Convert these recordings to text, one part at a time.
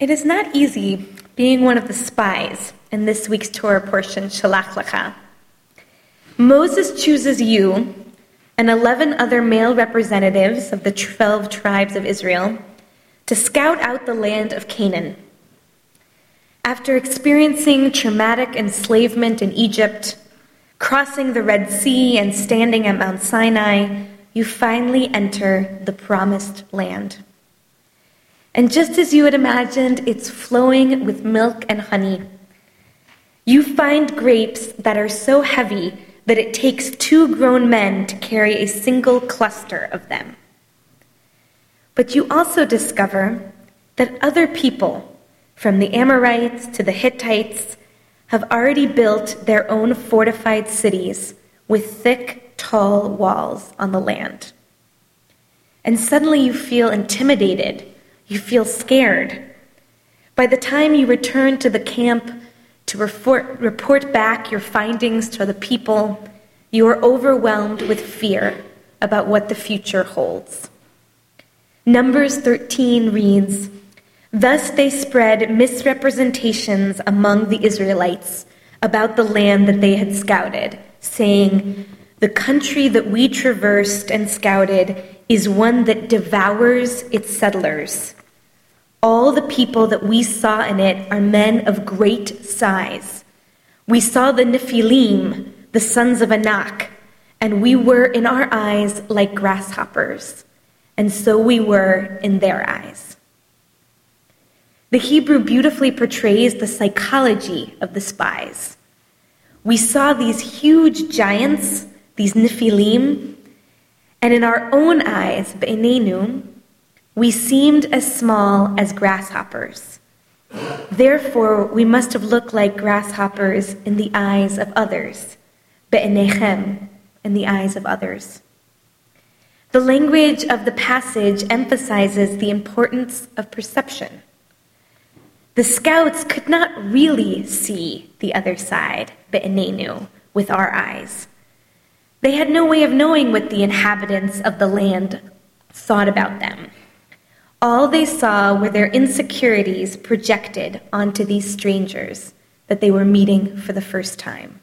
It is not easy being one of the spies in this week's Torah portion, Shalach Lecha. Moses chooses you and 11 other male representatives of the 12 tribes of Israel to scout out the land of Canaan. After experiencing traumatic enslavement in Egypt, crossing the Red Sea, and standing at Mount Sinai, you finally enter the promised land. And just as you had imagined, it's flowing with milk and honey. You find grapes that are so heavy that it takes two grown men to carry a single cluster of them. But you also discover that other people, from the Amorites to the Hittites, have already built their own fortified cities with thick, tall walls on the land. And suddenly you feel intimidated you feel scared. By the time you return to the camp to report, report back your findings to the people, you are overwhelmed with fear about what the future holds. Numbers 13 reads Thus they spread misrepresentations among the Israelites about the land that they had scouted, saying, The country that we traversed and scouted is one that devours its settlers. All the people that we saw in it are men of great size. We saw the Nephilim, the sons of Anak, and we were in our eyes like grasshoppers, and so we were in their eyes. The Hebrew beautifully portrays the psychology of the spies. We saw these huge giants, these Nephilim, and in our own eyes, Be'enenu, we seemed as small as grasshoppers. Therefore, we must have looked like grasshoppers in the eyes of others, be'enechem, in the eyes of others. The language of the passage emphasizes the importance of perception. The scouts could not really see the other side, be'enenu, with our eyes. They had no way of knowing what the inhabitants of the land thought about them. All they saw were their insecurities projected onto these strangers that they were meeting for the first time.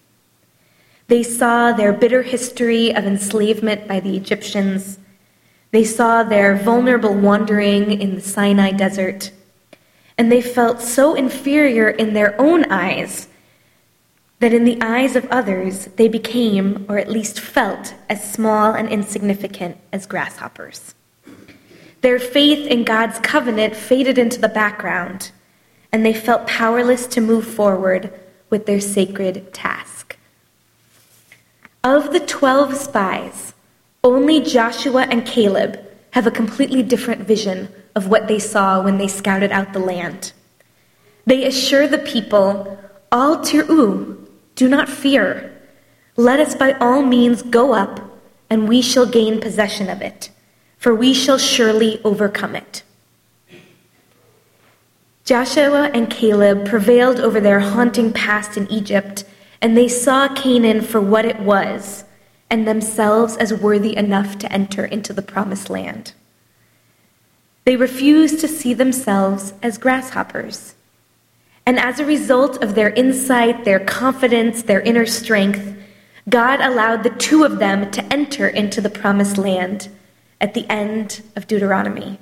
They saw their bitter history of enslavement by the Egyptians. They saw their vulnerable wandering in the Sinai desert. And they felt so inferior in their own eyes that in the eyes of others they became, or at least felt, as small and insignificant as grasshoppers. Their faith in God's covenant faded into the background, and they felt powerless to move forward with their sacred task. Of the 12 spies, only Joshua and Caleb have a completely different vision of what they saw when they scouted out the land. They assure the people, Al tir'u, do not fear. Let us by all means go up, and we shall gain possession of it for we shall surely overcome it. Joshua and Caleb prevailed over their haunting past in Egypt, and they saw Canaan for what it was, and themselves as worthy enough to enter into the promised land. They refused to see themselves as grasshoppers. And as a result of their insight, their confidence, their inner strength, God allowed the two of them to enter into the promised land at the end of Deuteronomy,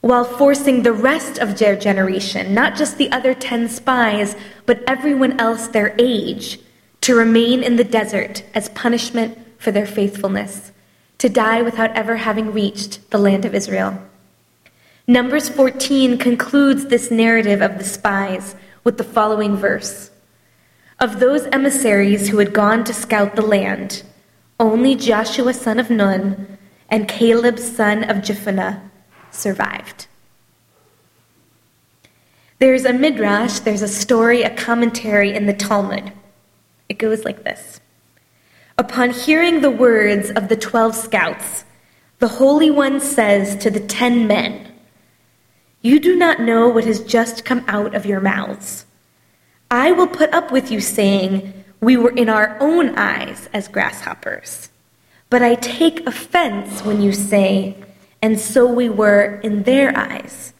while forcing the rest of their generation, not just the other 10 spies, but everyone else their age, to remain in the desert as punishment for their faithfulness, to die without ever having reached the land of Israel. Numbers 14 concludes this narrative of the spies with the following verse Of those emissaries who had gone to scout the land, only Joshua son of Nun and Caleb, son of Jephunneh, survived. There's a midrash, there's a story, a commentary in the Talmud. It goes like this Upon hearing the words of the twelve scouts, the Holy One says to the ten men, You do not know what has just come out of your mouths. I will put up with you saying, We were in our own eyes as grasshoppers. But I take offense when you say, and so we were in their eyes.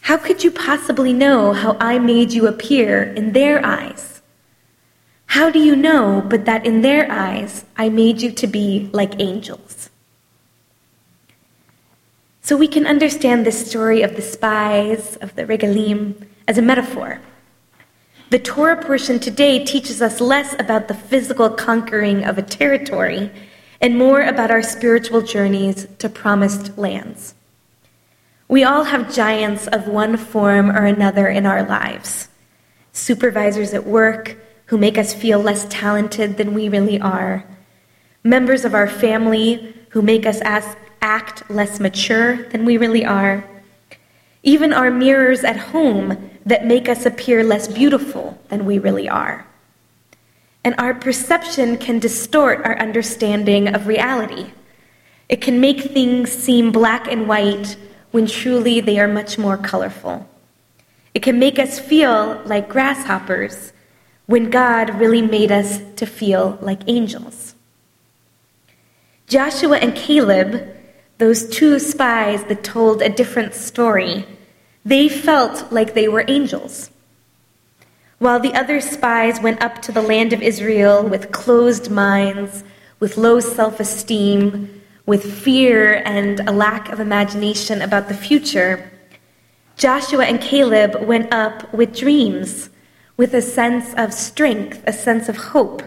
How could you possibly know how I made you appear in their eyes? How do you know but that in their eyes I made you to be like angels? So we can understand this story of the spies, of the meraglim, as a metaphor. The Torah portion today teaches us less about the physical conquering of a territory and more about our spiritual journeys to promised lands. We all have giants of one form or another in our lives supervisors at work who make us feel less talented than we really are, members of our family who make us ask, act less mature than we really are, even our mirrors at home that make us appear less beautiful than we really are. And our perception can distort our understanding of reality. It can make things seem black and white when truly they are much more colorful. It can make us feel like grasshoppers when God really made us to feel like angels. Joshua and Caleb, those two spies that told a different story, they felt like they were angels. While the other spies went up to the land of Israel with closed minds, with low self esteem, with fear and a lack of imagination about the future, Joshua and Caleb went up with dreams, with a sense of strength, a sense of hope.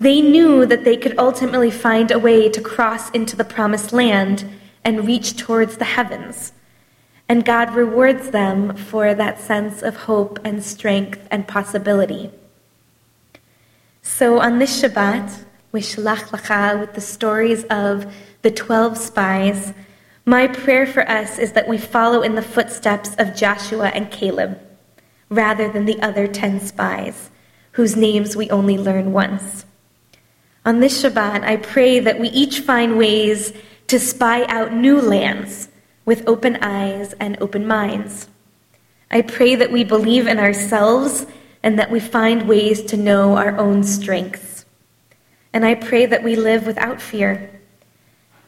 They knew that they could ultimately find a way to cross into the promised land and reach towards the heavens. And God rewards them for that sense of hope and strength and possibility. So on this Shabbat, with Shalach Lacha, with the stories of the 12 spies, my prayer for us is that we follow in the footsteps of Joshua and Caleb, rather than the other 10 spies, whose names we only learn once. On this Shabbat, I pray that we each find ways to spy out new lands with open eyes and open minds. I pray that we believe in ourselves and that we find ways to know our own strengths. And I pray that we live without fear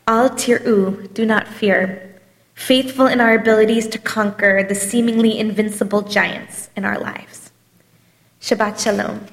Al tir'u, do not fear, faithful in our abilities to conquer the seemingly invincible giants in our lives. Shabbat Shalom.